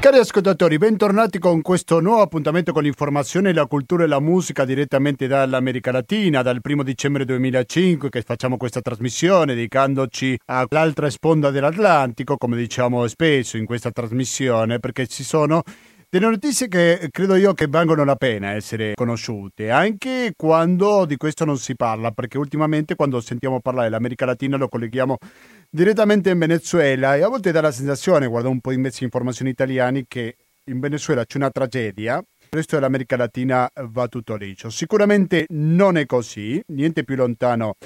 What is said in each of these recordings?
Cari ascoltatori, bentornati con questo nuovo appuntamento con l'informazione, la cultura e la musica direttamente dall'America Latina, dal primo dicembre 2005 che facciamo questa trasmissione dedicandoci all'altra sponda dell'Atlantico, come diciamo spesso in questa trasmissione, perché ci sono delle notizie che credo io che valgono la pena essere conosciute, anche quando di questo non si parla, perché ultimamente quando sentiamo parlare dell'America Latina lo colleghiamo direttamente in Venezuela e a volte dà la sensazione, guardo un po' di mezzi di informazione italiani, che in Venezuela c'è una tragedia, il resto dell'America Latina va tutto liscio. Sicuramente non è così, niente più lontano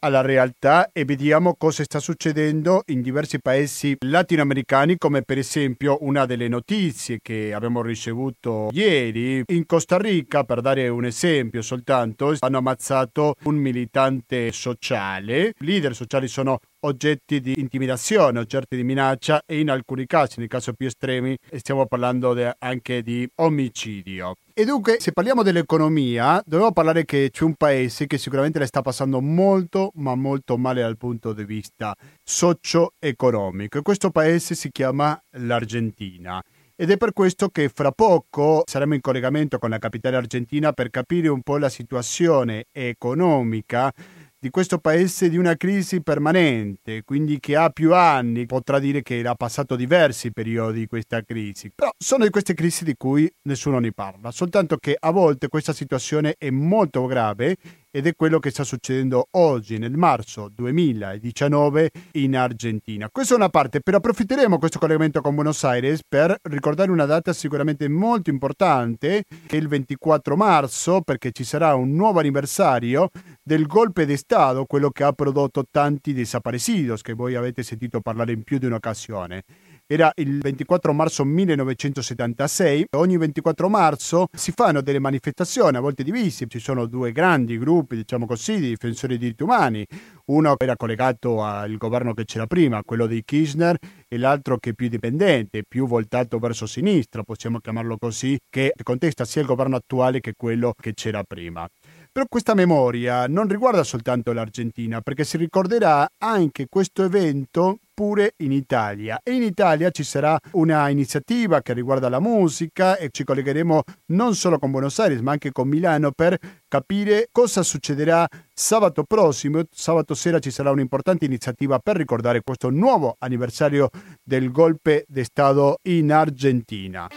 alla realtà e vediamo cosa sta succedendo in diversi paesi latinoamericani come per esempio una delle notizie che abbiamo ricevuto ieri in Costa Rica per dare un esempio soltanto hanno ammazzato un militante sociale i leader sociali sono oggetti di intimidazione, oggetti di minaccia e in alcuni casi, nei casi più estremi, stiamo parlando de- anche di omicidio. E dunque, se parliamo dell'economia, dobbiamo parlare che c'è un paese che sicuramente le sta passando molto, ma molto male dal punto di vista socio-economico. E questo paese si chiama l'Argentina. Ed è per questo che fra poco saremo in collegamento con la capitale argentina per capire un po' la situazione economica di questo paese di una crisi permanente, quindi che ha più anni, potrà dire che ha passato diversi periodi di questa crisi, però sono di queste crisi di cui nessuno ne parla, soltanto che a volte questa situazione è molto grave ed è quello che sta succedendo oggi nel marzo 2019 in Argentina. Questa è una parte, però approfitteremo questo collegamento con Buenos Aires per ricordare una data sicuramente molto importante, che è il 24 marzo, perché ci sarà un nuovo anniversario del golpe di Stato, quello che ha prodotto tanti desaparecidos, che voi avete sentito parlare in più di un'occasione era il 24 marzo 1976. Ogni 24 marzo si fanno delle manifestazioni, a volte divisi, ci sono due grandi gruppi, diciamo così, di difensori dei diritti umani. Uno era collegato al governo che c'era prima, quello di Kirchner, e l'altro che è più dipendente, più voltato verso sinistra, possiamo chiamarlo così, che contesta sia il governo attuale che quello che c'era prima. Però questa memoria non riguarda soltanto l'Argentina, perché si ricorderà anche questo evento pure in Italia. E in Italia ci sarà una iniziativa che riguarda la musica e ci collegheremo non solo con Buenos Aires ma anche con Milano per capire cosa succederà sabato prossimo. Sabato sera ci sarà un'importante iniziativa per ricordare questo nuovo anniversario del golpe di Stato in Argentina.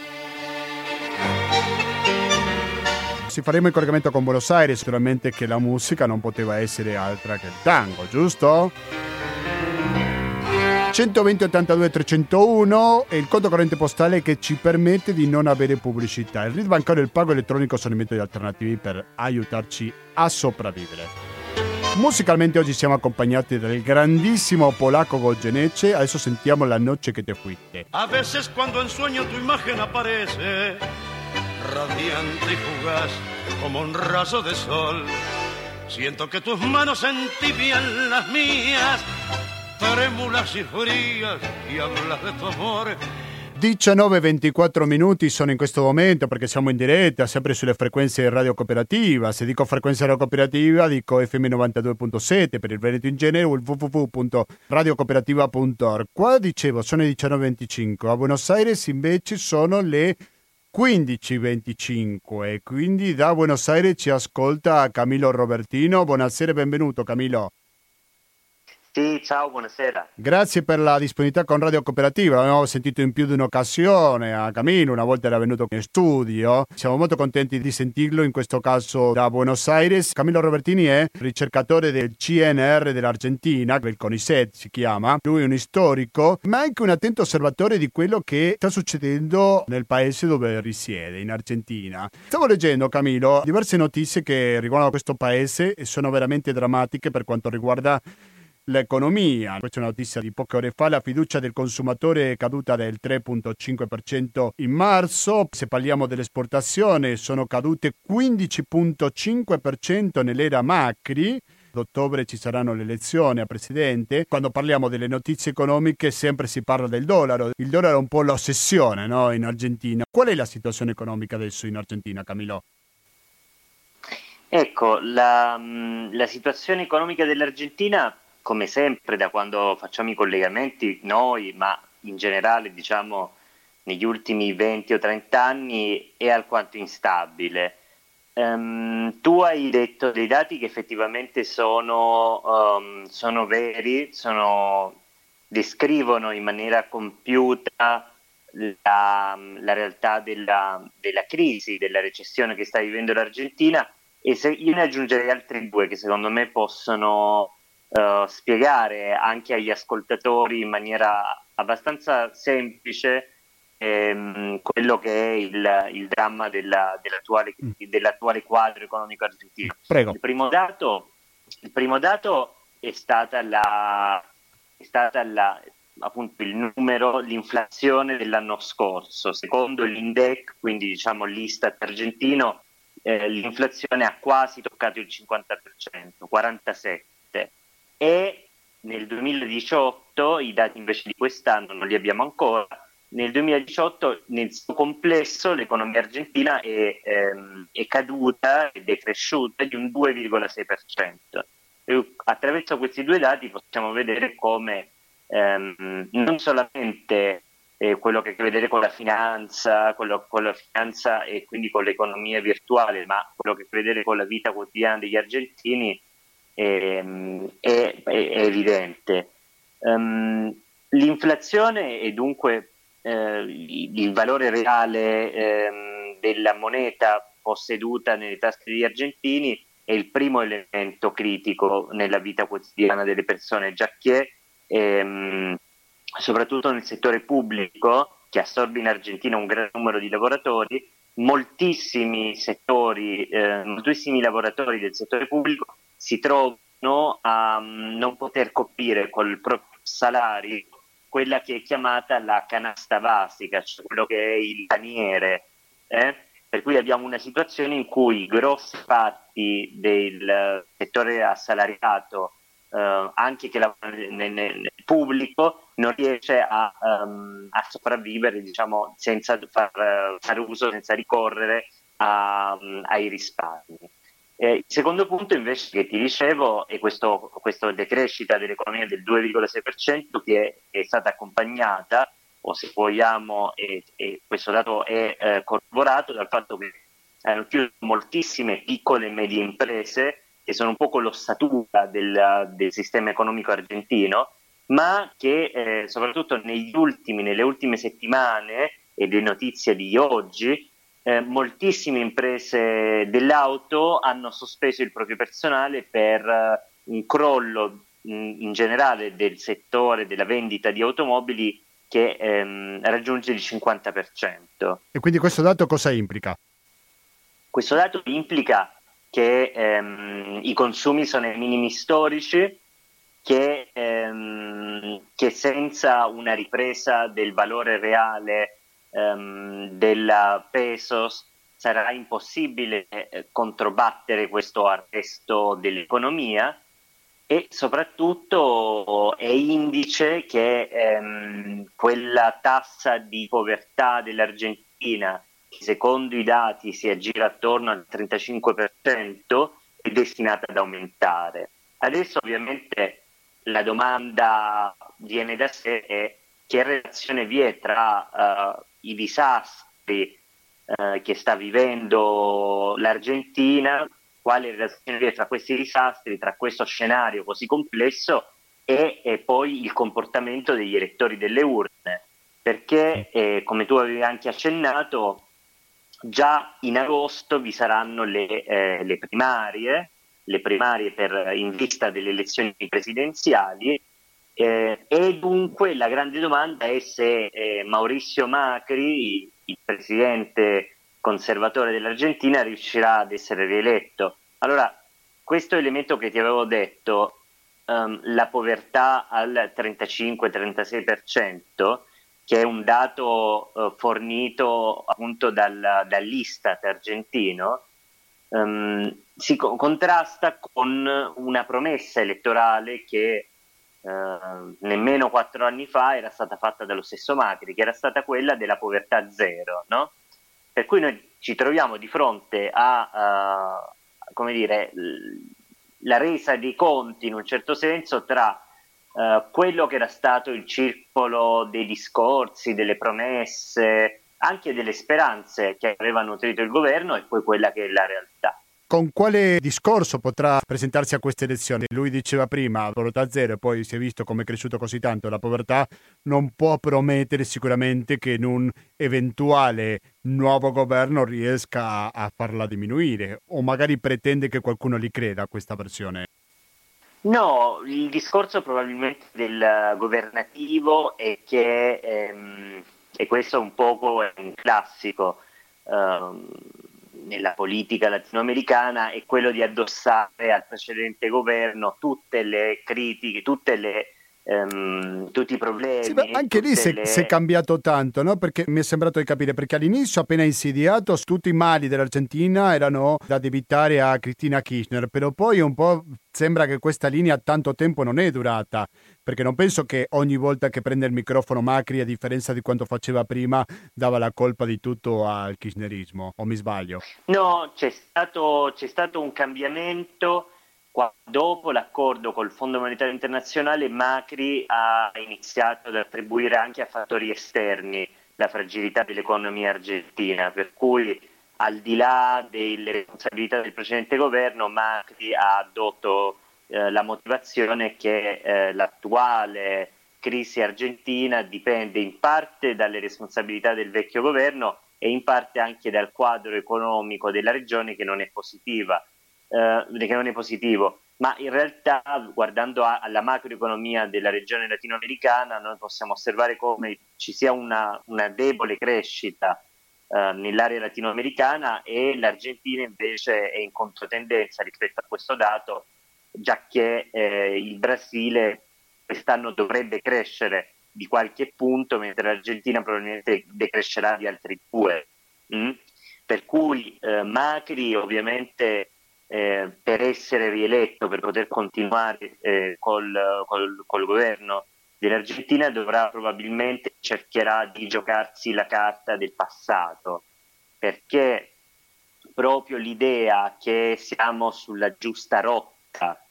Si faremo il collegamento con Buenos Aires, sicuramente che la musica non poteva essere altra che il tango, giusto? 120 82 301 è il conto corrente postale che ci permette di non avere pubblicità. Il RID bancario e il pago elettronico sono i metodi alternativi per aiutarci a sopravvivere. Musicalmente oggi siamo accompagnati dal grandissimo polacco Goyeneche, adesso sentiamo La noche che te fuiste. A veces cuando en sueño tu imagen aparece, radiante y fugaz como un raso de sol, siento que tus manos entibian las mías trémulas y frías y hablas de tu amor. 19-24 minuti sono in questo momento perché siamo in diretta sempre sulle frequenze Radio Cooperativa. Se dico frequenza Radio Cooperativa dico FM 92.7 per il Veneto in genere o il www.radiocooperativa.org. Qua dicevo sono le 19.25, a Buenos Aires invece sono le 15.25 e quindi da Buenos Aires ci ascolta Camilo Robertino. Buonasera e benvenuto Camilo. Sì, ciao, buonasera. Grazie per la disponibilità con Radio Cooperativa, l'abbiamo sentito in più di un'occasione a Camino, una volta era venuto in studio. Siamo molto contenti di sentirlo, in questo caso da Buenos Aires. Camillo Robertini è ricercatore del CNR dell'Argentina, il CONICET si chiama. Lui è un storico, ma anche un attento osservatore di quello che sta succedendo nel paese dove risiede, in Argentina. Stavo leggendo, Camillo, diverse notizie che riguardano questo paese e sono veramente drammatiche per quanto riguarda l'economia. Questa è una notizia di poche ore fa. La fiducia del consumatore è caduta del 3,5% in marzo. Se parliamo dell'esportazione, sono cadute 15,5% nell'era Macri. Ad ottobre ci saranno le elezioni a presidente. Quando parliamo delle notizie economiche sempre si parla del dollaro. Il dollaro è un po' l'ossessione no? in Argentina. Qual è la situazione economica adesso in Argentina, Camilo? Ecco, la, la situazione economica dell'Argentina come sempre da quando facciamo i collegamenti noi, ma in generale diciamo negli ultimi 20 o 30 anni, è alquanto instabile. Um, tu hai detto dei dati che effettivamente sono, um, sono veri, sono, descrivono in maniera compiuta la, la realtà della, della, crisi, della recessione che sta vivendo l'Argentina e se, io ne aggiungerei altri due che secondo me possono uh, spiegare anche agli ascoltatori in maniera abbastanza semplice ehm, quello che è il, il dramma della, dell'attuale, mm. dell'attuale, quadro economico argentino. Prego. Il primo dato, il primo dato è stata la, è stata la, appunto il numero, l'inflazione dell'anno scorso. Secondo l'INDEC, quindi diciamo l'Istat argentino, eh, l'inflazione ha quasi toccato il 50%, 47%. E nel 2018, i dati invece di quest'anno non li abbiamo ancora, nel 2018 nel suo complesso l'economia argentina è, ehm, è caduta ed è cresciuta di un 2,6%. E attraverso questi due dati possiamo vedere come ehm, non solamente eh, quello che ha a che vedere con la finanza, quello, con la finanza e quindi con l'economia virtuale, ma quello che ha a che vedere con la vita quotidiana degli argentini è, è, è, evidente. Um, l'inflazione è dunque eh, il valore reale ehm, della moneta posseduta nelle tasche degli argentini è il primo elemento critico nella vita quotidiana delle persone, già che ehm, soprattutto nel settore pubblico, che assorbe in Argentina un gran numero di lavoratori, moltissimi settori, eh, moltissimi lavoratori del settore pubblico si trovano a um, non poter coprire col proprio salario quella che è chiamata la canasta basica, cioè quello che è il paniere. Eh? Per cui abbiamo una situazione in cui grossi parti del settore assalariato, eh, anche che lavora nel, nel, pubblico, non riesce a, um, a sopravvivere diciamo, senza far, fare uso, senza ricorrere a, um, ai risparmi. Eh, il secondo punto invece che ti dicevo è questo, questa decrescita dell'economia del 2,6% che è, è stata accompagnata, o se vogliamo, e, e questo dato è eh, corroborato dal fatto che hanno chiuso moltissime piccole e medie imprese che sono un po' l'ossatura del, del sistema economico argentino, ma che eh, soprattutto ultimi, nelle ultime settimane e le notizie di oggi eh, moltissime imprese dell'auto hanno sospeso il proprio personale per eh, un crollo in, in, generale del settore della vendita di automobili che ehm, raggiunge il 50%. E quindi questo dato cosa implica? Questo dato implica che ehm, i consumi sono ai minimi storici, che, ehm, che senza una ripresa del valore reale ehm, della Pesos sarà impossibile eh, controbattere questo arresto dell'economia e soprattutto è indice che ehm, quella tassa di povertà dell'Argentina, che secondo i dati si aggira attorno al 35%, è destinata ad aumentare. Adesso ovviamente la domanda viene da sé è che relazione vi è tra uh, i disastri eh, che sta vivendo l'Argentina, quale relazione vi tra questi disastri, tra questo scenario così complesso e, e poi il comportamento degli elettori delle urne, perché eh, come tu avevi anche accennato, già in agosto vi saranno le, eh, le primarie, le primarie per, in vista delle elezioni presidenziali eh, e dunque la grande domanda è se eh, Maurizio Macri, il presidente conservatore dell'Argentina, riuscirà ad essere rieletto. Allora, questo elemento che ti avevo detto, um, la povertà al 35-36%, che è un dato uh, fornito appunto dal, dall'Istat argentino, um, si co- contrasta con una promessa elettorale che eh, nemmeno quattro anni fa era stata fatta dallo stesso Macri, che era stata quella della povertà zero, no? Per cui noi ci troviamo di fronte a, uh, come dire, la resa dei conti in un certo senso tra uh, quello che era stato il circolo dei discorsi, delle promesse, anche delle speranze che aveva nutrito il governo e poi quella che è la realtà. Con quale discorso potrà presentarsi a queste elezioni? Lui diceva prima povertà zero e poi si è visto come è cresciuto così tanto la povertà, non può promettere sicuramente che in un eventuale nuovo governo riesca a, farla diminuire o magari pretende che qualcuno gli creda questa versione. No, il discorso probabilmente del governativo è che, ehm, e questo è un po' un classico, ehm, nella politica latinoamericana è quello di addossare al precedente governo tutte le critiche, tutte le, um, tutti i problemi. Sì, anche lì si le... è cambiato tanto, no? perché mi è sembrato di capire, perché all'inizio appena insediato tutti i mali dell'Argentina erano da debitare a Cristina Kirchner, però poi un po' sembra che questa linea tanto tempo non è durata perché non penso che ogni volta che prende il microfono Macri, a differenza di quanto faceva prima, dava la colpa di tutto al kirchnerismo, o mi sbaglio? No, c'è stato, c'è stato un cambiamento dopo l'accordo col Fondo Monetario Internazionale Macri ha iniziato ad attribuire anche a fattori esterni la fragilità dell'economia argentina, per cui al di là delle responsabilità del precedente governo Macri ha addotto eh, la motivazione è che eh, l'attuale crisi argentina dipende in parte dalle responsabilità del vecchio governo e in parte anche dal quadro economico della regione che non è positiva, eh, che non è positivo. Ma in realtà, guardando a, alla macroeconomia della regione latinoamericana, noi possiamo osservare come ci sia una, una debole crescita eh, nell'area latinoamericana e l'Argentina invece è in controtendenza rispetto a questo dato già che eh, il Brasile quest'anno dovrebbe crescere di qualche punto, mentre l'Argentina probabilmente decrescerà di altri due. Mm? Per cui eh, Macri ovviamente eh, per essere rieletto, per poter continuare eh, col, col, col, governo dell'Argentina dovrà probabilmente cercherà di giocarsi la carta del passato, perché proprio l'idea che siamo sulla giusta rotta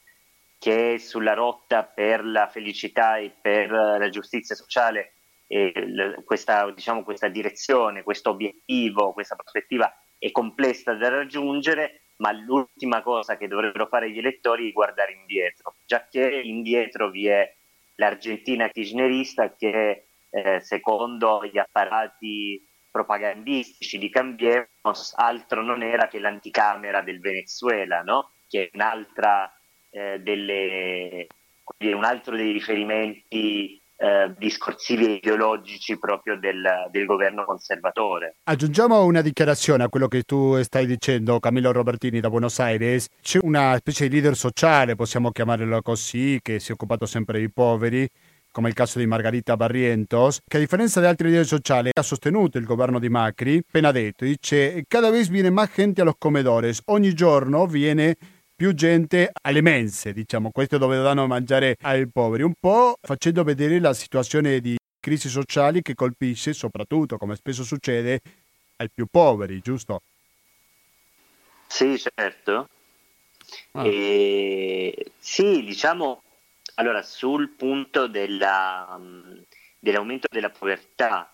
che sulla rotta per la felicità e per la giustizia sociale e questa, diciamo, questa direzione, questo obiettivo, questa prospettiva è complessa da raggiungere, ma l'ultima cosa che dovrebbero fare gli elettori è guardare indietro, già che indietro vi è l'Argentina kirchnerista che eh, secondo gli apparati propagandistici di Cambiemos altro non era che l'anticamera del Venezuela, no? che è un'altra eh, delle, un altro dei riferimenti eh, discorsivi e ideologici proprio del, del, governo conservatore. Aggiungiamo una dichiarazione a quello che tu stai dicendo, Camillo Robertini da Buenos Aires. C'è una specie di leader sociale, possiamo chiamarlo così, che si è occupato sempre dei poveri come il caso di Margarita Barrientos, che a differenza di altri leader sociali ha sostenuto il governo di Macri, appena detto, dice, cada vez viene más gente a los comedores, ogni giorno viene più gente alle mense, diciamo, questo dove danno a mangiare ai poveri, un po' facendo vedere la situazione di crisi sociali che colpisce soprattutto, come spesso succede, ai più poveri, giusto? Sì, certo. Ah. E... Sì, diciamo, allora sul punto della, dell'aumento della povertà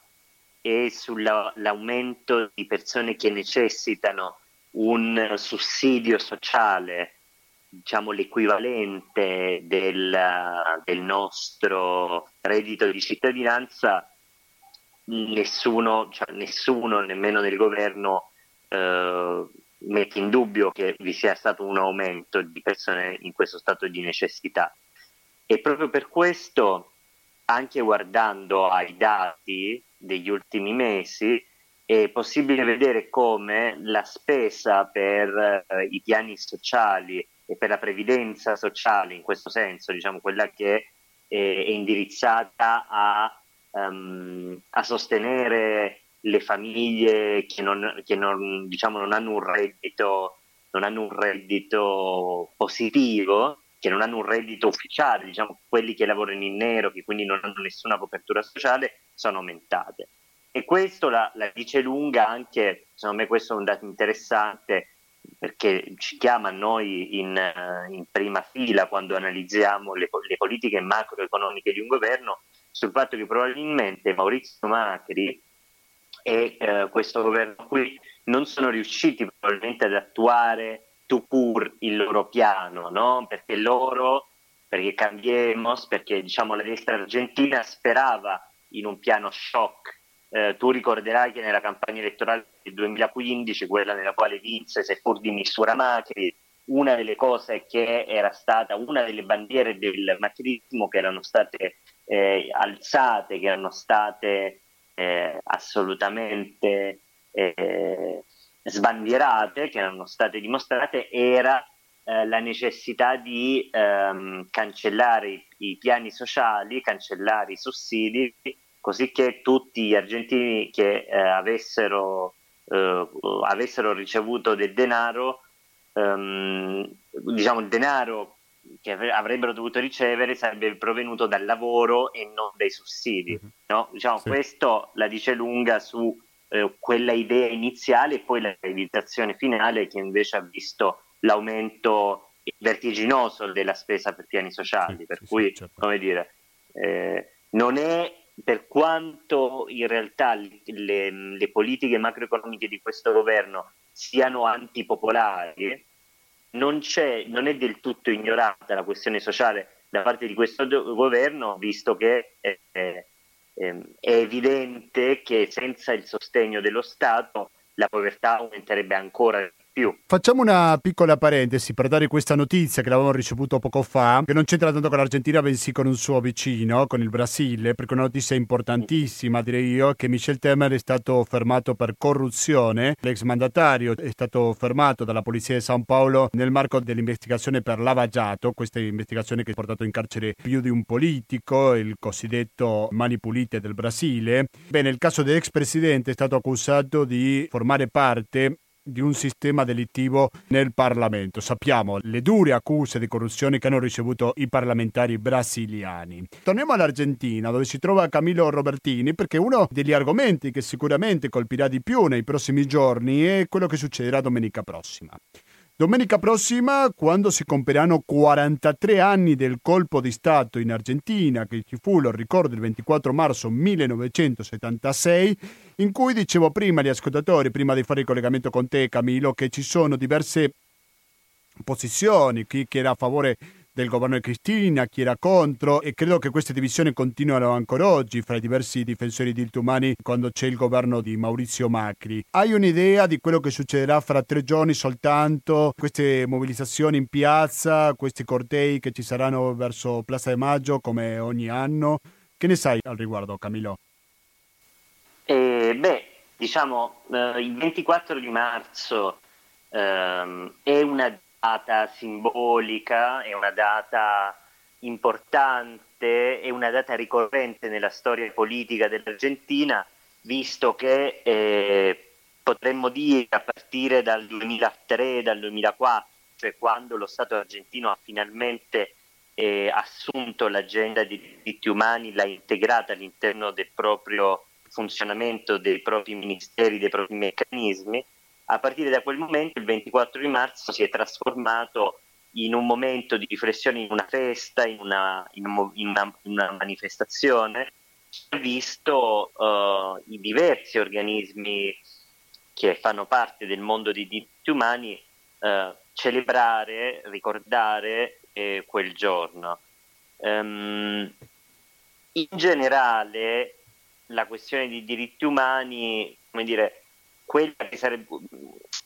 e sull'aumento di persone che necessitano un sussidio sociale diciamo, l'equivalente del, del, nostro reddito di cittadinanza, nessuno, cioè nessuno nemmeno nel governo, eh, mette in dubbio che vi sia stato un aumento di persone in questo stato di necessità. E proprio per questo, anche guardando ai dati degli ultimi mesi, è possibile vedere come la spesa per eh, i piani sociali e per la previdenza sociale in questo senso, diciamo quella che è, è indirizzata a, um, a, sostenere le famiglie che non, che non, diciamo, non, hanno reddito, non hanno un reddito positivo, che non hanno un reddito ufficiale, diciamo quelli che lavorano in nero, che quindi non hanno nessuna copertura sociale, sono aumentate. E questo la, la dice lunga anche, secondo me questo è un dato interessante, perché ci chiama noi in, in, prima fila quando analizziamo le, le, politiche macroeconomiche di un governo, sul fatto che probabilmente Maurizio Macri e eh, questo governo qui non sono riusciti probabilmente ad attuare to pur il loro piano, no? perché loro, perché Cambiemos, perché diciamo la destra argentina sperava in un piano shock. Eh, tu ricorderai che nella campagna elettorale del 2015, quella nella quale vinse seppur di misura Macri, una delle cose che era stata una delle bandiere del macrismo che erano state eh, alzate, che erano state eh, assolutamente eh, sbandierate, che erano state dimostrate, era eh, la necessità di ehm, cancellare i, i, piani sociali, cancellare i sussidi, così che tutti gli argentini che eh, avessero, eh, avessero, ricevuto del denaro, ehm, diciamo il denaro che avrebbero dovuto ricevere sarebbe provenuto dal lavoro e non dai sussidi. Mm-hmm. No? Diciamo, sì. Questo la dice lunga su eh, quella idea iniziale e poi la realizzazione finale che invece ha visto l'aumento vertiginoso della spesa per piani sociali, sì, per sì, cui, certo. come dire, eh, non è per quanto in realtà le, le, politiche macroeconomiche di questo governo siano antipopolari, non, non è del tutto ignorata la questione sociale da parte di questo governo, visto che eh, Ehm, è evidente che senza il sostegno dello Stato la povertà aumenterebbe ancora più. Facciamo una piccola parentesi per dare questa notizia che l'avevamo ricevuto poco fa, che non c'entra tanto con l'Argentina, bensì con un suo vicino, con il Brasile, perché è una notizia importantissima, direi io, che Michel Temer è stato fermato per corruzione. L'ex mandatario è stato fermato dalla polizia di San Paolo nel marco dell'investigazione per lavagiato, questa investigazione che ha portato in carcere più di un politico, il cosiddetto Mani Pulite del Brasile. Bene, il caso dell'ex presidente è stato accusato di formare parte di un sistema delictivo nel Parlamento. Sappiamo le dure accuse di corruzione che hanno ricevuto i parlamentari brasiliani. Torniamo all'Argentina, dove si trova Camillo Robertini, perché uno degli argomenti che sicuramente colpirà di più nei prossimi giorni è quello che succederà domenica prossima. Domenica prossima, quando si compieranno 43 anni del colpo di Stato in Argentina, che ci fu, lo ricordo, il 24 marzo 1976, in cui dicevo prima agli ascoltatori, prima di fare il collegamento con te Camilo, che ci sono diverse posizioni, chi era a favore del governo di Cristina, chi era contro e credo che queste divisioni continuano ancora oggi fra i diversi difensori di umani quando c'è il governo di Maurizio Macri. Hai un'idea di quello che succederà fra tre giorni soltanto? Queste mobilitazioni in piazza, questi cortei che ci saranno verso Plaza de Maggio come ogni anno? Che ne sai al riguardo Camilo? Eh, beh, diciamo, eh, il 24 di marzo eh, è una data simbolica, è una data importante, è una data ricorrente nella storia politica dell'Argentina, visto che eh, potremmo dire a partire dal 2003, dal 2004, cioè quando lo Stato argentino ha finalmente eh, assunto l'agenda dei diritti umani, l'ha integrata all'interno del proprio funzionamento dei propri ministeri, dei propri meccanismi, a partire da quel momento, il 24 di marzo, si è trasformato in un momento di riflessione, in una festa, in una, in una, una manifestazione, visto uh, i diversi organismi che fanno parte del mondo dei diritti umani uh, celebrare, ricordare eh, quel giorno. Um, in generale, la questione dei diritti umani, come dire, quella che sarebbe,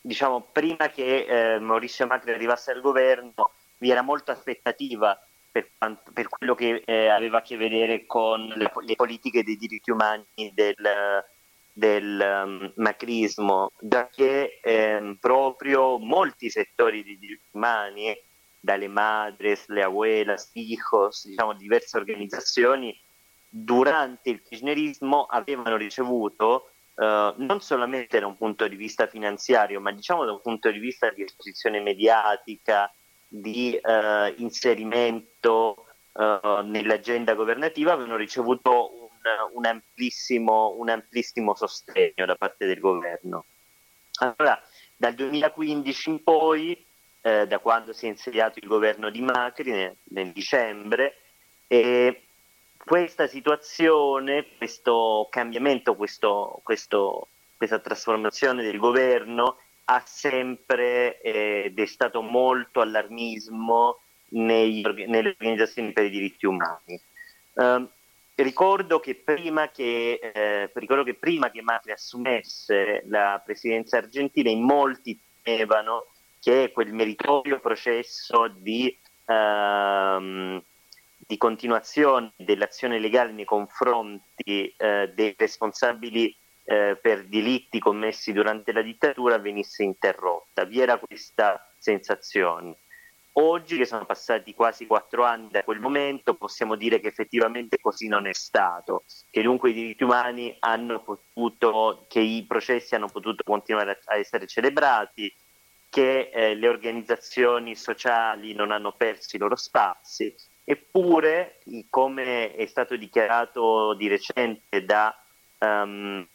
diciamo, prima che eh, Maurizio Macri arrivasse al governo, vi era molta aspettativa per, per quello che eh, aveva a che vedere con le, le, politiche dei diritti umani del, del um, macrismo, già che eh, proprio molti settori dei diritti umani, dalle madres, le abuelas, hijos, diciamo diverse organizzazioni, durante il kirchnerismo avevano ricevuto Uh, non solamente da un punto di vista finanziario, ma diciamo da un punto di vista di esposizione mediatica, di uh, inserimento uh, nell'agenda governativa, avevano ricevuto un, un, amplissimo, un, amplissimo, sostegno da parte del governo. Allora, Dal 2015 in poi, eh, da quando si è insediato il governo di Macri nel, nel dicembre, e questa situazione, questo cambiamento, questo, questo, questa trasformazione del governo ha sempre eh, destato molto allarmismo nei, nelle organizzazioni per i diritti umani. Uh, ricordo, che prima che, eh, ricordo che prima che Macri assumesse la presidenza argentina, in molti temevano che quel meritorio processo di, uh, di continuazione dell'azione legale nei confronti uh, dei responsabili eh, per delitti commessi durante la dittatura venisse interrotta. Vi era questa sensazione. Oggi, che sono passati quasi quattro anni da quel momento, possiamo dire che effettivamente così non è stato, che dunque i diritti umani hanno potuto, che i processi hanno potuto continuare a essere celebrati, che eh, le organizzazioni sociali non hanno perso i loro spazi, eppure, come è stato dichiarato di recente da um,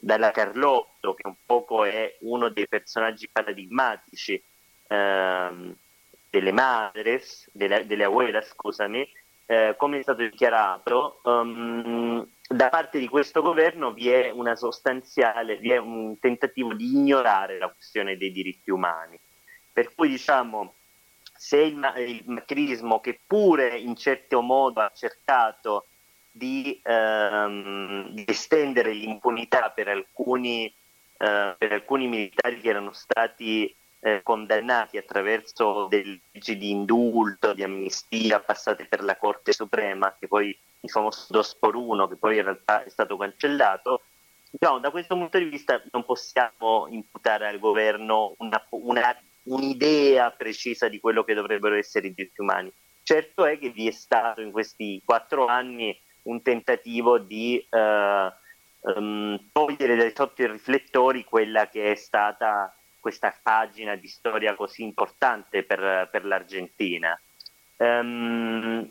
dalla Carlotto, che un poco è uno dei personaggi paradigmatici um, delle madres, delle, delle abuelas, scusami, eh, come è stato dichiarato, um, da parte di questo governo vi è una sostanziale, vi è un tentativo di ignorare la questione dei diritti umani. Per cui diciamo, se il, il macrismo, che pure in certo modo ha cercato di, ehm, di estendere l'impunità per alcuni, eh, per alcuni militari che erano stati eh, condannati attraverso delle leggi di indulto, di amnistia passate per la Corte Suprema, che poi il famoso Dos por uno, che poi in realtà è stato cancellato. Diciamo, da questo punto di vista non possiamo imputare al governo una, una, un'idea precisa di quello che dovrebbero essere i diritti umani. Certo è che vi è stato in questi quattro anni un tentativo di eh, um, togliere dai sotto i riflettori quella che è stata questa pagina di storia così importante per, per l'Argentina. Um,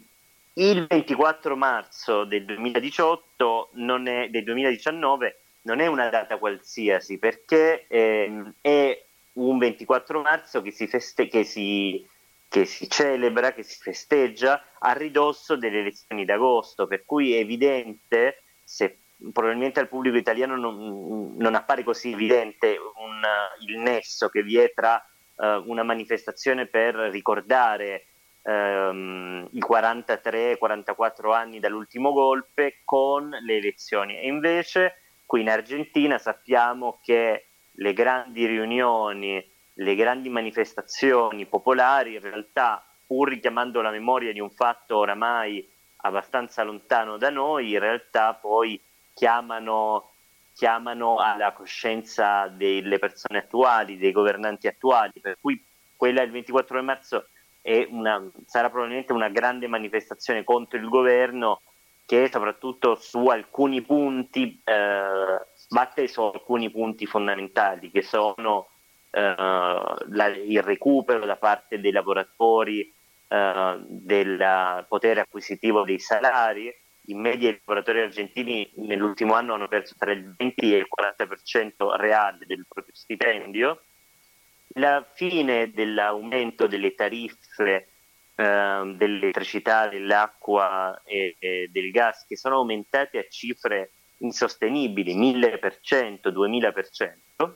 il 24 marzo del 2018 non è, del 2019 non è una data qualsiasi perché eh, è un 24 marzo che si, feste- che si che si celebra, che si festeggia a ridosso delle elezioni d'agosto, per cui è evidente, se probabilmente al pubblico italiano non, non appare così evidente un, il nesso che vi è tra uh, una manifestazione per ricordare um, i 43-44 anni dall'ultimo golpe con le elezioni. E invece qui in Argentina sappiamo che le grandi riunioni le grandi manifestazioni popolari in realtà, pur richiamando la memoria di un fatto oramai abbastanza lontano da noi, in realtà poi chiamano, chiamano alla coscienza delle persone attuali, dei governanti attuali, per cui quella del 24 marzo una, sarà probabilmente una grande manifestazione contro il governo che soprattutto su alcuni punti eh, batte su alcuni punti fondamentali che sono eh, la, il recupero da parte dei lavoratori eh, del potere acquisitivo dei salari. In media i lavoratori argentini nell'ultimo anno hanno perso tra il 20 e il 40% reale del proprio stipendio. La fine dell'aumento delle tariffe eh, dell'elettricità, dell'acqua e, e, del gas che sono aumentate a cifre insostenibili, 1000%, 2000%,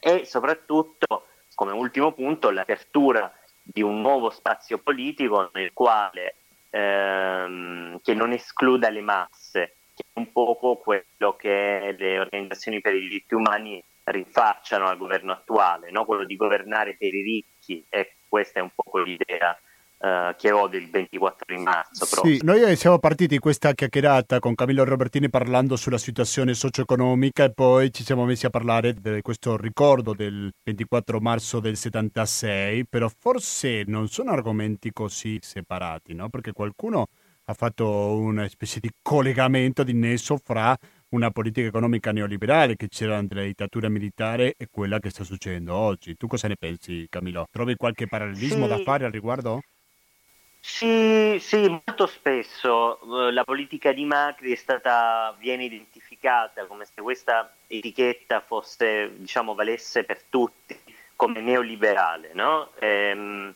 e soprattutto, come ultimo punto, l'apertura di un nuovo spazio politico nel quale ehm, che non escluda le masse, che è un po' quello che le organizzazioni per i diritti umani rinfacciano al governo attuale, no? quello di governare per i ricchi, e questa è un po' l'idea Uh, che ho del 24 di marzo. Sì, noi siamo partiti in questa chiacchierata con Camillo Robertini parlando sulla situazione socio-economica e poi ci siamo messi a parlare di questo ricordo del 24 marzo del 76, però forse non sono argomenti così separati, no? Perché qualcuno ha fatto una specie di collegamento, di nesso fra una politica economica neoliberale che c'era nella dittatura militare e quella che sta succedendo oggi. Tu cosa ne pensi, Camillo? Trovi qualche parallelismo sì. da fare al riguardo? Sì, sì, molto spesso eh, la politica di Macri stata, viene identificata come se questa etichetta fosse, diciamo, valesse per tutti come neoliberale, no? ehm,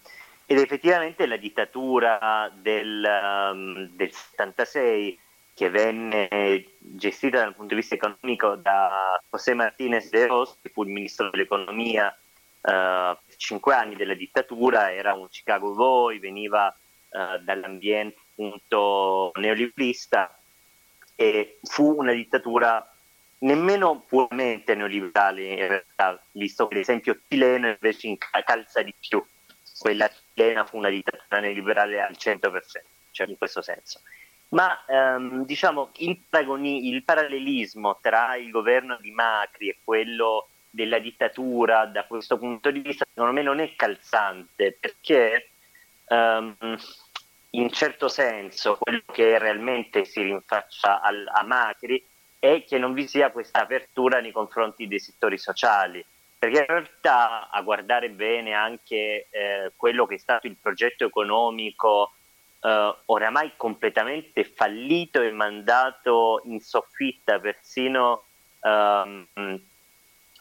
ed effettivamente la dittatura del, um, del 76 che venne gestita dal punto di vista economico da José Martínez de Ros, che fu il ministro dell'economia uh, per cinque anni della dittatura, era un Chicago Boy, veniva uh, dall'ambiente appunto neoliberista e fu una dittatura nemmeno puramente neoliberale in realtà, visto che l'esempio cileno invece calza di più. Quella cilena fu una dittatura neoliberale al 100%, cioè in questo senso. Ma ehm, diciamo il, paragoni, il parallelismo tra il governo di Macri e quello della dittatura da questo punto di vista secondo me non è calzante perché um, in certo senso quello che realmente si rinfaccia al, a Macri è che non vi sia questa apertura nei confronti dei settori sociali, perché in realtà a guardare bene anche eh, quello che è stato il progetto economico eh, oramai completamente fallito e mandato in soffitta persino ehm,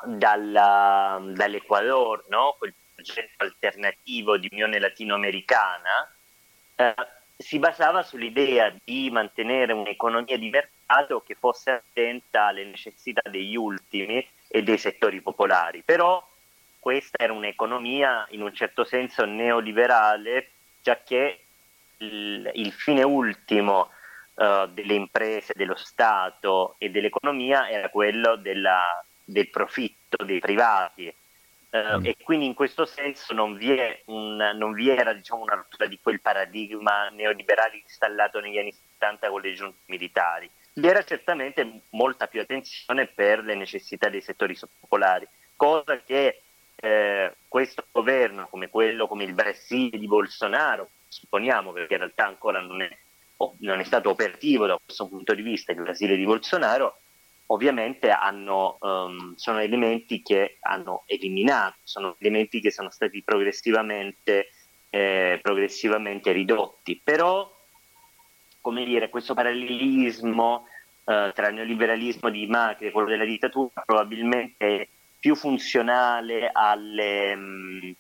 dalla, dall'Ecuador, no? quel progetto alternativo di Unione Latinoamericana, eh, si basava sull'idea di mantenere un'economia di mercato che fosse attenta alle necessità degli ultimi e dei settori popolari. Però questa era un'economia in un certo senso neoliberale, già il, il fine ultimo uh, delle imprese, dello Stato e dell'economia era quello della, del profitto dei privati Mm. E quindi in questo senso non vi, un, non vi era diciamo, una rottura di quel paradigma neoliberale installato negli anni 70 con le giunte militari. Vi era certamente molta più attenzione per le necessità dei settori popolari, cosa che eh, questo governo, come quello come il Brasile di Bolsonaro, supponiamo perché in realtà ancora non è, non è stato operativo da questo punto di vista il Brasile di Bolsonaro, ovviamente hanno, um, sono elementi che hanno eliminato, sono elementi che sono stati progressivamente, eh, progressivamente ridotti. Però, come dire, questo parallelismo eh, tra il neoliberalismo di Macri e quello della dittatura probabilmente è più funzionale alle... Mh,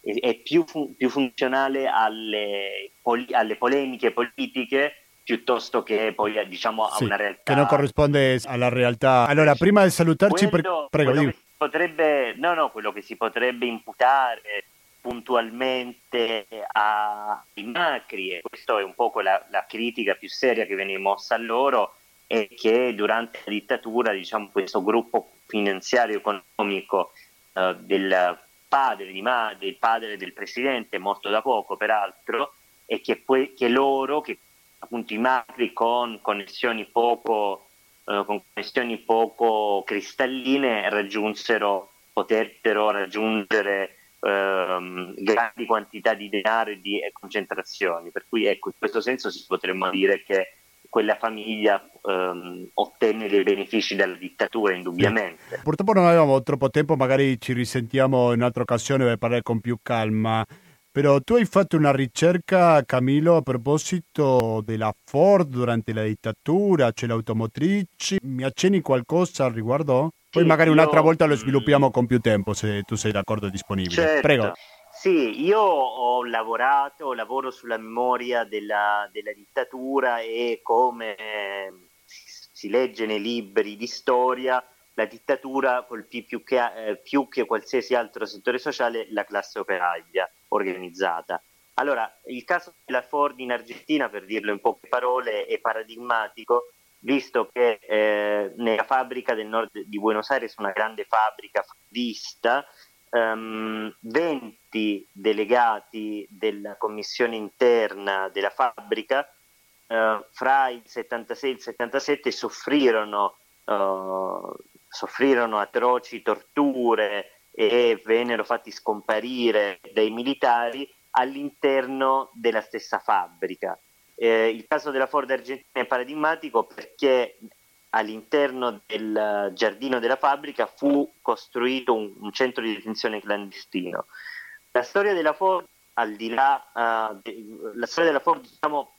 è più, fun- più funzionale alle, poli- alle polemiche politiche piuttosto che poi diciamo a sì, una realtà che non corrisponde alla realtà. Allora, prima di salutarci, quello, prego, quello potrebbe, no, no, quello che si potrebbe imputare puntualmente ai Macri, e questa è un po' la, la, critica più seria che viene mossa a loro, è che durante la dittatura, diciamo, questo gruppo finanziario economico eh, del padre di Ma, del padre del presidente, morto da poco peraltro, e che, poi, che loro, che appunto i macri con connessioni poco, eh, con connessioni poco cristalline raggiunsero, potettero raggiungere ehm, grandi quantità di denaro e di concentrazioni. Per cui ecco, in questo senso si potremmo dire che quella famiglia ehm, ottenne dei benefici dalla dittatura, indubbiamente. Purtroppo non avevamo troppo tempo, magari ci risentiamo in un'altra occasione per parlare con più calma. Però tu hai fatto una ricerca, Camilo, a proposito della Ford durante la dittatura, c'è l'automotrice. Mi accenni qualcosa al riguardo? Poi sì, magari un'altra io... volta lo sviluppiamo con più tempo, se tu sei d'accordo e disponibile. Certo. Prego. Sì, io ho lavorato, lavoro sulla memoria della, della dittatura e come si legge nei libri di storia, la dittatura colpì più che, eh, più che qualsiasi altro settore sociale la classe operaia organizzata. Allora, il caso della Ford in Argentina, per dirlo in poche parole, è paradigmatico, visto che eh, nella fabbrica del nord di Buenos Aires, una grande fabbrica fordista, um, 20 delegati della commissione interna della fabbrica uh, fra il 76 e il 77 soffrirono, uh, soffrirono atroci torture e vennero fatti scomparire dai militari all'interno della stessa fabbrica. Eh, il caso della Ford Argentina è paradigmatico perché all'interno del giardino della fabbrica fu costruito un, un centro di detenzione clandestino. La storia della Ford, al di là, uh, de, la storia della Ford diciamo,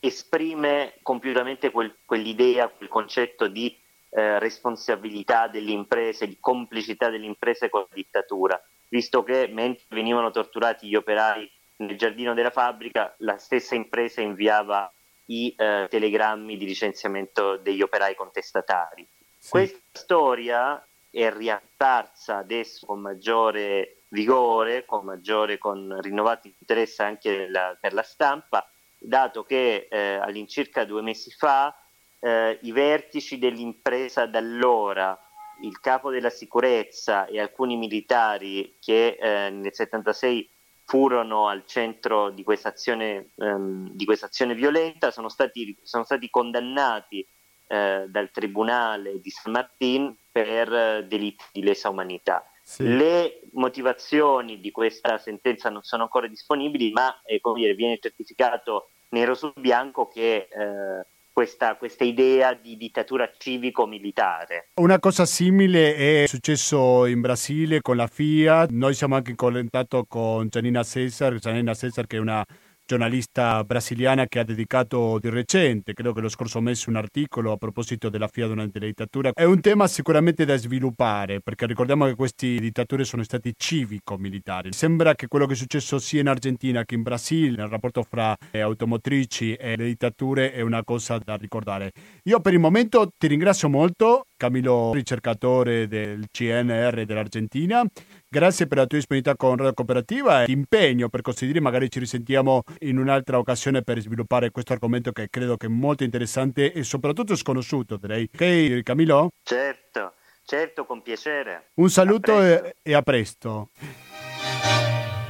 esprime compiutamente quel, quell'idea, quel concetto di eh, responsabilità delle imprese, di complicità delle imprese con la dittatura, visto che mentre venivano torturati gli operai nel giardino della fabbrica, la stessa impresa inviava i eh, telegrammi di licenziamento degli operai contestatari. Sì. Questa storia è riapparsa adesso con maggiore vigore, con maggiore, con rinnovato interesse anche la, per la stampa, dato che eh, all'incirca due mesi fa eh, i vertici dell'impresa d'allora, il capo della sicurezza e alcuni militari che eh, nel 76 furono al centro di questa azione, ehm, di questa azione violenta, sono stati, sono stati condannati eh, dal tribunale di San Martin per eh, delitti di lesa umanità. Sì. Le motivazioni di questa sentenza non sono ancora disponibili, ma eh, dire, viene certificato nero su bianco che eh, questa, questa, idea di dittatura civico-militare. Una cosa simile è successo in Brasile con la Fiat. Noi siamo anche in contatto con Gianina Cesar, Gianina Cesar che è una giornalista brasiliana che ha dedicato di recente, credo che lo scorso mese, un articolo a proposito della FIA durante la dittatura. È un tema sicuramente da sviluppare, perché ricordiamo che queste dittature sono state civico-militari. Sembra che quello che è successo sia in Argentina che in Brasile, nel rapporto fra eh, automotrici e le dittature, è una cosa da ricordare. Io per il momento ti ringrazio molto, Camilo, ricercatore del CNR dell'Argentina. Grazie per la tua disponibilità con Radio Cooperativa e l'impegno per così dire, magari ci risentiamo in un'altra occasione per sviluppare questo argomento che credo che è molto interessante e soprattutto sconosciuto, direi. Ok, Camilo? Certo, certo, con piacere. Un saluto e, e a presto.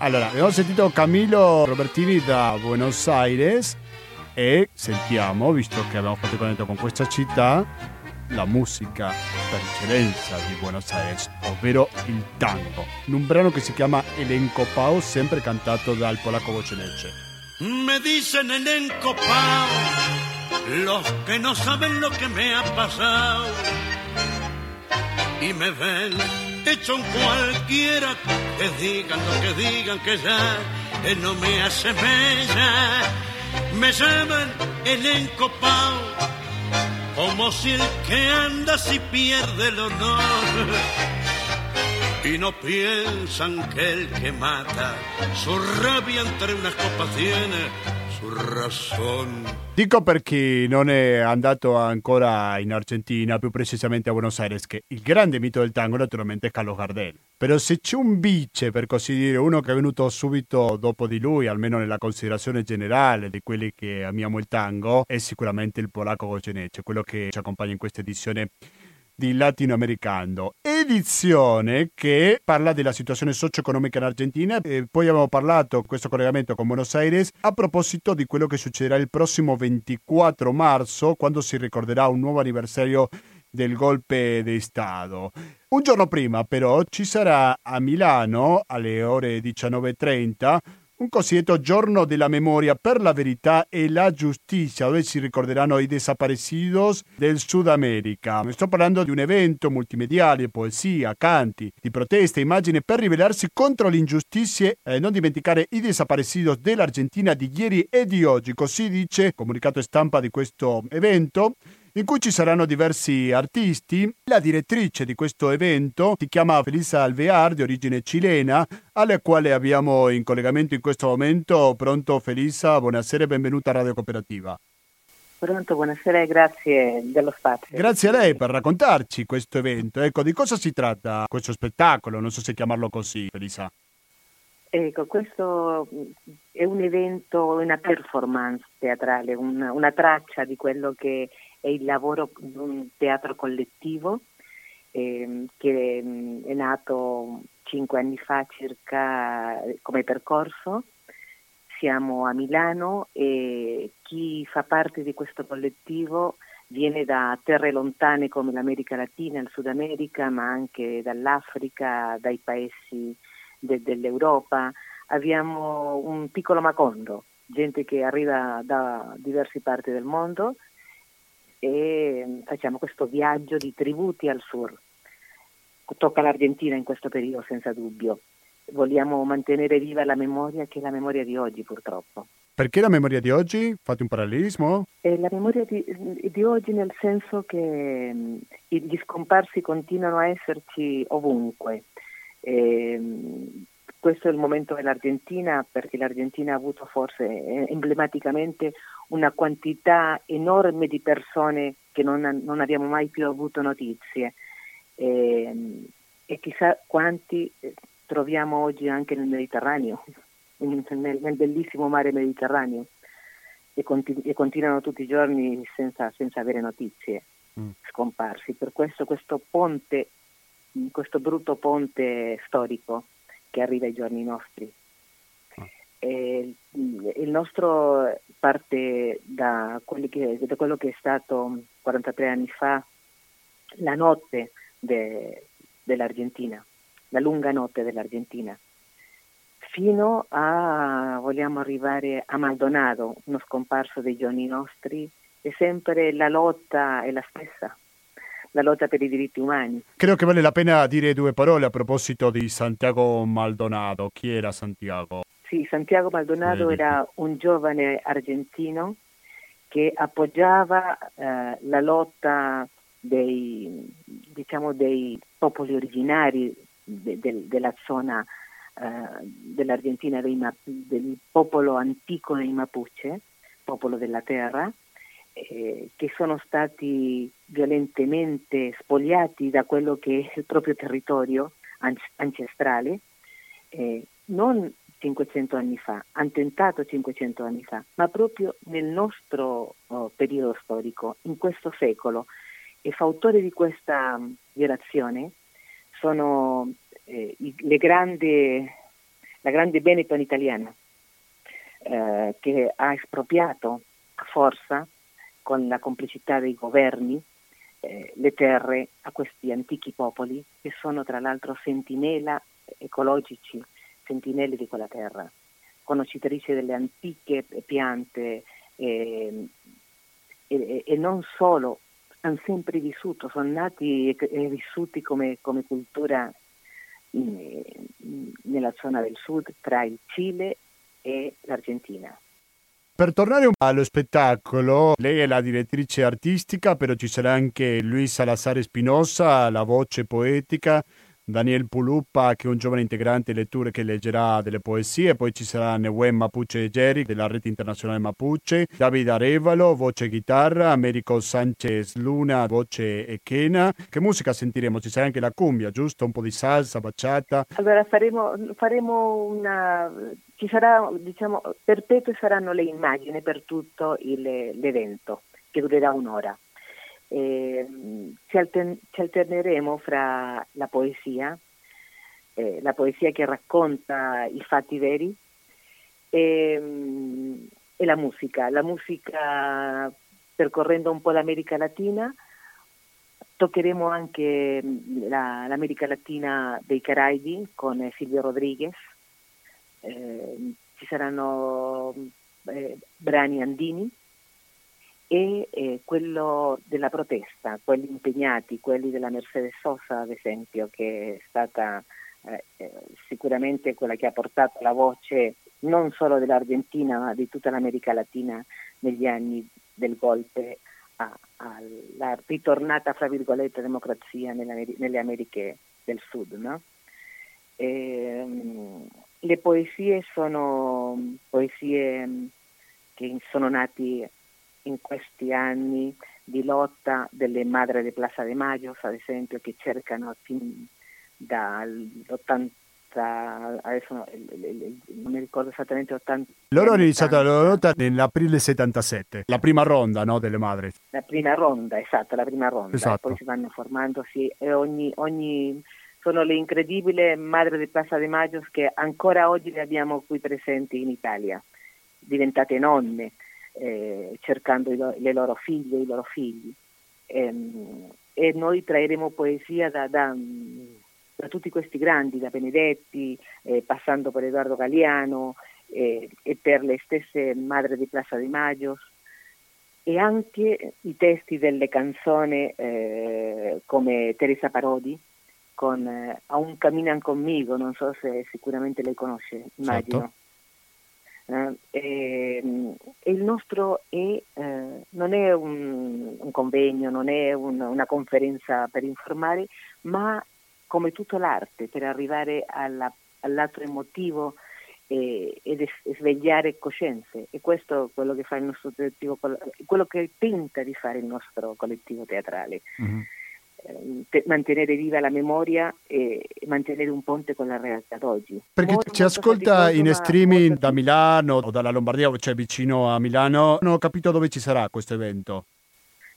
Allora, abbiamo sentito Camilo Robertini da Buenos Aires e sentiamo, visto che abbiamo fatto contatto con questa città, la musica per eccellenza di Buenos Aires, ovvero il tango, in un brano che si chiama Elenco Pao, sempre cantato dal polacco Gocenece. Me dicen Elenco Pao, los que no saben lo que me ha pasado, y me ven hecho un cualquiera, que digan lo que digan, que ya él no me asemeja, me llaman Elenco Pao como si el que anda si pierde el honor. Y no piensan que el que mata su rabia entre unas copas tiene su razón. Dico per chi non è andato ancora in Argentina, più precisamente a Buenos Aires, che il grande mito del tango naturalmente è Carlos Gardel. Però se c'è un vice, per così dire, uno che è venuto subito dopo di lui, almeno nella considerazione generale di quelli che amiamo il tango, è sicuramente il polacco Gocenece, quello che ci accompagna in questa edizione di Latinoamericano. Edizione che parla della situazione socio-economica in Argentina e poi abbiamo parlato questo collegamento con Buenos Aires a proposito di quello che succederà il prossimo 24 marzo quando si ricorderà un nuovo anniversario del golpe di Stato. Un giorno prima però ci sarà a Milano alle ore 19.30 un cosiddetto giorno della memoria per la verità e la giustizia, dove si ricorderanno i desaparecidos del Sud America. Sto parlando di un evento multimediale, poesia, canti, di protesta, immagini per rivelarsi contro le ingiustizie e non dimenticare i desaparecidos dell'Argentina di ieri e di oggi. Così dice comunicato stampa di questo evento in cui ci saranno diversi artisti. La direttrice di questo evento si chiama Felisa Alvear, di origine cilena, alla quale abbiamo in collegamento in questo momento. Pronto Felisa, buonasera e benvenuta a Radio Cooperativa. Pronto, buonasera e grazie dello spazio. Grazie a lei per raccontarci questo evento. Ecco, di cosa si tratta questo spettacolo? Non so se chiamarlo così, Felisa. Ecco, questo è un evento, una performance teatrale, una, una traccia di quello che è il lavoro di un teatro collettivo eh, che mm, è nato cinque anni fa circa come percorso. Siamo a Milano e chi fa parte di questo collettivo viene da terre lontane come l'America Latina, il Sud America, ma anche dall'Africa, dai paesi de- dell'Europa. Abbiamo un piccolo macondo, gente che arriva da diverse parti del mondo e facciamo questo viaggio di tributi al sur. Tocca l'Argentina in questo periodo senza dubbio. Vogliamo mantenere viva la memoria che è la memoria di oggi purtroppo. Perché la memoria di oggi? Fate un parallelismo? Eh, la memoria di, di, oggi nel senso che mh, gli scomparsi continuano a esserci ovunque. Eh, questo è il momento dell'Argentina perché l'Argentina ha avuto forse eh, emblematicamente una quantità enorme di persone che non, non abbiamo mai più avuto notizie e, e chissà quanti eh, troviamo oggi anche nel Mediterraneo, nel, nel bellissimo mare Mediterraneo e, continu- e, continuano tutti i giorni senza, senza avere notizie mm. scomparsi. Per questo questo ponte, questo brutto ponte storico che arriva ai giorni nostri. Ah. il nostro parte da, che, da, quello che è stato 43 anni fa la notte de, dell'Argentina, la lunga notte dell'Argentina, fino a, vogliamo arrivare a Maldonado, uno scomparso dei giorni nostri, e sempre la lotta è la stessa, la lotta per i diritti umani. Credo che vale la pena dire due parole a proposito di Santiago Maldonado. Chi era Santiago? Sì, Santiago Maldonado eh, era un giovane argentino che appoggiava eh, la lotta dei, diciamo, dei popoli originari de, de, della zona eh, dell'Argentina, dei, del popolo antico dei Mapuche, popolo della terra, eh, che sono stati violentemente spogliati da quello che è il proprio territorio ancestrale, eh, non 500 anni fa, hanno tentato 500 anni fa, ma proprio nel nostro oh, periodo storico, in questo secolo. E fautore di questa mm, violazione sono eh, grandi, la grande Benetton italiana, eh, che ha espropriato a forza, con la complicità dei governi, eh, le terre a questi antichi popoli, che sono tra l'altro sentinella ecologici sentinelle di quella terra, conoscitrice delle antiche piante eh, e, e, non solo, hanno sempre vissuto, sono nati e, e vissuti come, come cultura in, nella zona del sud tra il Cile e l'Argentina. Per tornare allo spettacolo, lei è la direttrice artistica, però ci sarà anche Luis Salazar Espinosa, la voce poetica. Daniel Puluppa, che è un giovane integrante letture che leggerà delle poesie, poi ci sarà Neuen Mapuche Geri della rete internazionale Mapuche, David Arevalo, voce chitarra, Americo Sanchez Luna, voce echena. Che musica sentiremo? Ci sarà anche la cumbia, giusto? Un po' di salsa, baciata? Allora faremo, faremo una... ci sarà, diciamo, perpetue saranno le immagini per tutto il, l'evento, che durerà un'ora. Eh, ci, altern- ci, alterneremo fra la poesia, eh, la poesia che racconta i fatti veri e, e, la musica. La musica percorrendo un po' l'America Latina, toccheremo anche la, l'America Latina dei Caraibi con Silvio Rodriguez, eh, ci saranno eh, brani andini e eh, quello della protesta, quelli impegnati, quelli della Mercedes Sosa ad esempio, che è stata eh, eh, sicuramente quella che ha portato la voce non solo dell'Argentina ma di tutta l'America Latina negli anni del golpe alla ritornata, fra virgolette, democrazia nelle, Americhe del Sud. No? E, ehm, le poesie sono poesie che sono nati in questi anni di lotta delle madri di Plaza de Mayo, ad esempio, che cercano fin dall'80 adesso no, non mi ricordo esattamente 80 loro hanno iniziato la loro lotta nell'aprile 77 la prima ronda no, delle madri. La prima ronda esatto la prima ronda. Esatto. poi si vanno formando sì, e ogni, ogni sono le incredibili madri di Plaza de Mayo che ancora oggi le abbiamo qui presenti in Italia diventate nonne eh, cercando lo- le loro figlie, i loro figli. E, ehm, e noi traeremo poesia da, da, da, tutti questi grandi, da Benedetti, eh, passando per Edoardo Galiano eh, e per le stesse madri di Plaza di Maggio e anche i testi delle canzoni eh, come Teresa Parodi con eh, Aún caminan conmigo, non so se sicuramente lei conosce, immagino. Certo e, e, il nostro è, eh, non è un, un, convegno, non è un, una conferenza per informare, ma come tutto l'arte per arrivare alla, all'altro emotivo e, ed svegliare coscienze e questo è quello che fa il nostro collettivo, quello che tenta di fare il nostro collettivo teatrale. Mm-hmm. Eh, mantenere viva la memoria e mantenere un ponte con la realtà d'oggi. Perché molto, ci ascolta in streaming da Milano o dalla Lombardia, cioè vicino a Milano, non ho capito dove ci sarà questo evento.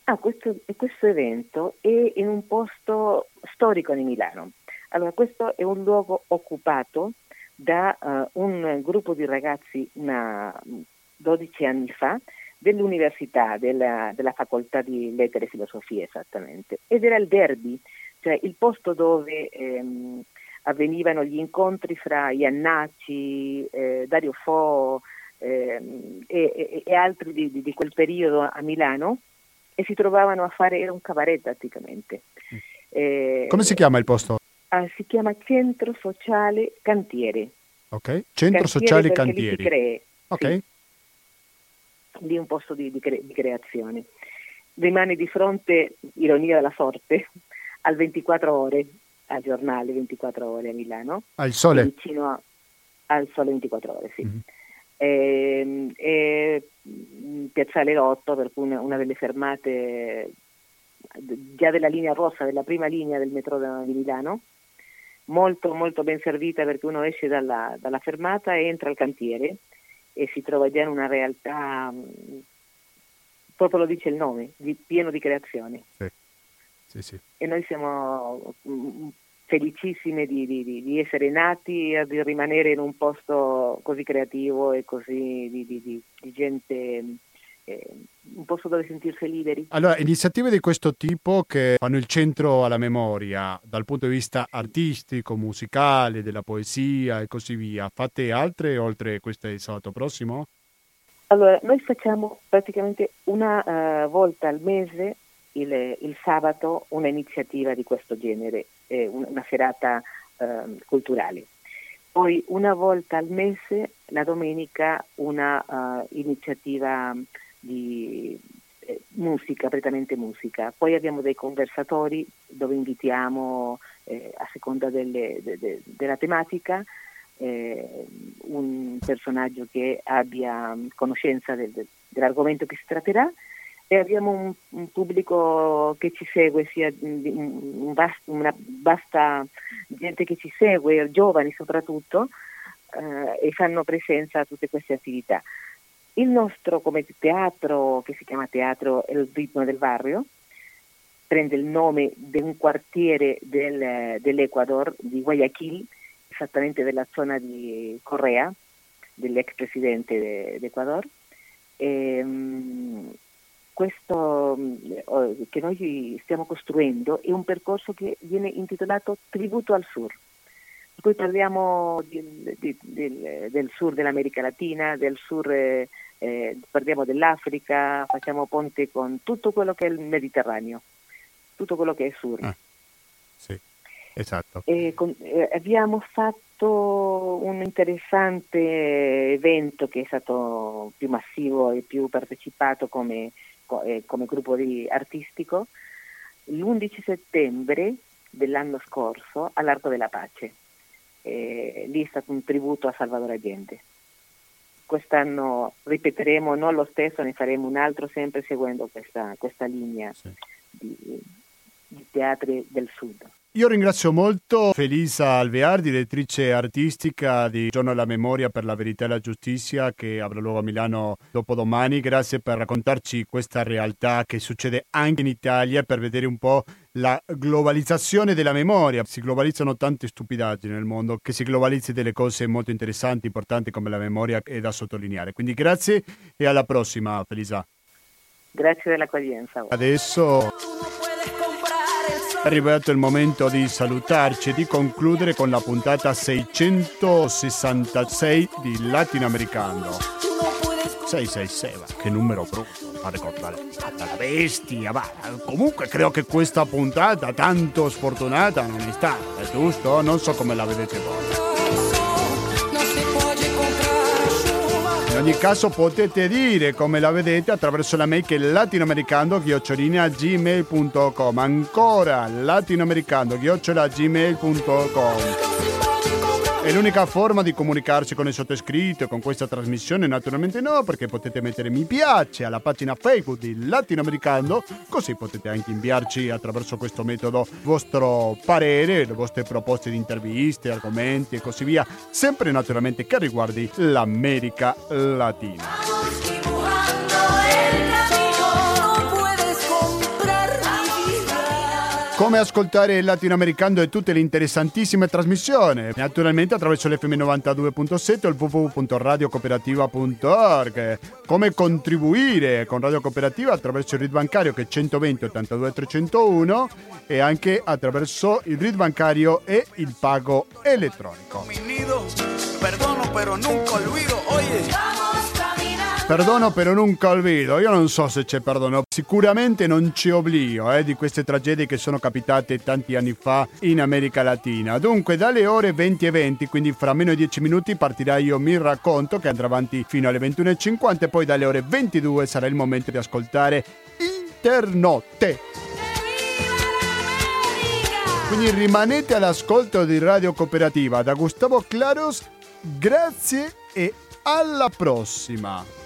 Ah, questo, questo evento è in un posto storico di Milano. Allora, questo è un luogo occupato da uh, un gruppo di ragazzi una, 12 anni fa dell'università, della, della, facoltà di lettere e filosofia esattamente, ed era il Derby, cioè il posto dove ehm, avvenivano gli incontri fra Iannacci, eh, Dario Fo ehm, e, e, e, altri di, di, quel periodo a Milano e si trovavano a fare, era un cabaret praticamente. Mm. Eh, Come si chiama il posto? Ah, si chiama Centro Sociale Cantiere. Ok, Centro cantiere Sociale Cantieri. Cree, ok. Sì di un posto di, di, cre- di creazione. Rimane di fronte, ironia della sorte, al 24 ore, al giornale 24 ore a Milano. Al sole? Vicino a, al sole 24 ore, sì. Mm-hmm. E, e, Piazzale Lotto, per cui una, una, delle fermate già della linea rossa, della prima linea del metro di Milano, molto molto ben servita perché uno esce dalla, dalla fermata e entra al cantiere e si trova già in una realtà, mm, proprio lo dice il nome, di, pieno di creazione. Sì. Sì, sì. E noi siamo mm, felicissime di, di, di, essere nati e di rimanere in un posto così creativo e così di, di gente eh, un posto dove sentirsi liberi. Allora, iniziative di questo tipo che fanno il centro alla memoria dal punto di vista artistico, musicale, della poesia e così via, fate altre oltre queste di sabato prossimo? Allora, noi facciamo praticamente una uh, volta al mese, il, il, sabato, un'iniziativa di questo genere, eh, una serata uh, culturale. Poi una volta al mese, la domenica, una uh, iniziativa di eh, musica, prettamente musica. Poi abbiamo dei conversatori dove invitiamo, eh, a seconda delle, de, de, della tematica, eh, un personaggio che abbia conoscenza del, dell'argomento che si tratterà e abbiamo un, un pubblico che ci segue, sia un vast, una vasta gente che ci segue, giovani soprattutto, eh, e fanno presenza a tutte queste attività. Il nostro come teatro, che si chiama Teatro El ritmo del barrio, prende il nome di un quartiere del, dell'Ecuador, di Guayaquil, esattamente della zona di Correa, dell'ex presidente d'Ecuador. E, um, questo um, che noi stiamo costruendo è un percorso che viene intitolato Tributo al Sur. Poi parliamo di, di, di, del sur dell'America Latina, del sur eh, eh, parliamo dell'Africa, facciamo ponte con tutto quello che è il Mediterraneo, tutto quello che è sur. Ah, sì, esatto. E con, eh, abbiamo fatto un interessante evento che è stato più massivo e più partecipato come, eh, come gruppo artistico l'11 settembre dell'anno scorso all'Arco della Pace. Eh, lì è stato un tributo a Salvador Allende quest'anno ripeteremo non lo stesso, ne faremo un altro sempre seguendo questa, questa linea sì. di, di teatri del sud. Io ringrazio molto Felisa Alvear, direttrice artistica di Giorno alla Memoria per la Verità e la Giustizia che avrà luogo a Milano dopodomani. Grazie per raccontarci questa realtà che succede anche in Italia per vedere un po' la globalizzazione della memoria. Si globalizzano tante stupidaggini nel mondo, che si globalizzi delle cose molto interessanti, importanti come la memoria è da sottolineare. Quindi grazie e alla prossima Felisa. Grazie dell'accoglienza. Adesso è arrivato il momento di salutarci e di concludere con la puntata 666 di Latinoamericano. 666, che numero brutto, fa ricordare la bestia, va. Comunque credo che questa puntata tanto sfortunata non è stata, giusto? Non so come la vedete voi. In ogni caso potete dire come la vedete attraverso la mail che è latinoamericando-gmail.com Ancora latinoamericando-gmail.com è l'unica forma di comunicarsi con il sottoscritto con questa trasmissione? Naturalmente no, perché potete mettere mi piace alla pagina Facebook di Latinoamericano, così potete anche inviarci attraverso questo metodo il vostro parere, le vostre proposte di interviste, argomenti e così via, sempre naturalmente che riguardi l'America Latina. Come ascoltare il latinoamericano e tutte le interessantissime trasmissioni. Naturalmente attraverso l'FM 92.7 o il www.radiocooperativa.org. Come contribuire con Radio Cooperativa attraverso il RID bancario che è 120 82 301 e anche attraverso il RID bancario e il pago elettronico. Perdono, però nunca olvido. Oye. Perdono per nunca olvido, io non so se c'è perdono, sicuramente non c'è oblio eh, di queste tragedie che sono capitate tanti anni fa in America Latina. Dunque dalle ore 20 e 20, quindi fra meno di 10 minuti partirà io mi racconto che andrà avanti fino alle 21.50 e poi dalle ore 22 sarà il momento di ascoltare Internotte. Quindi rimanete all'ascolto di Radio Cooperativa da Gustavo Claros, grazie e alla prossima!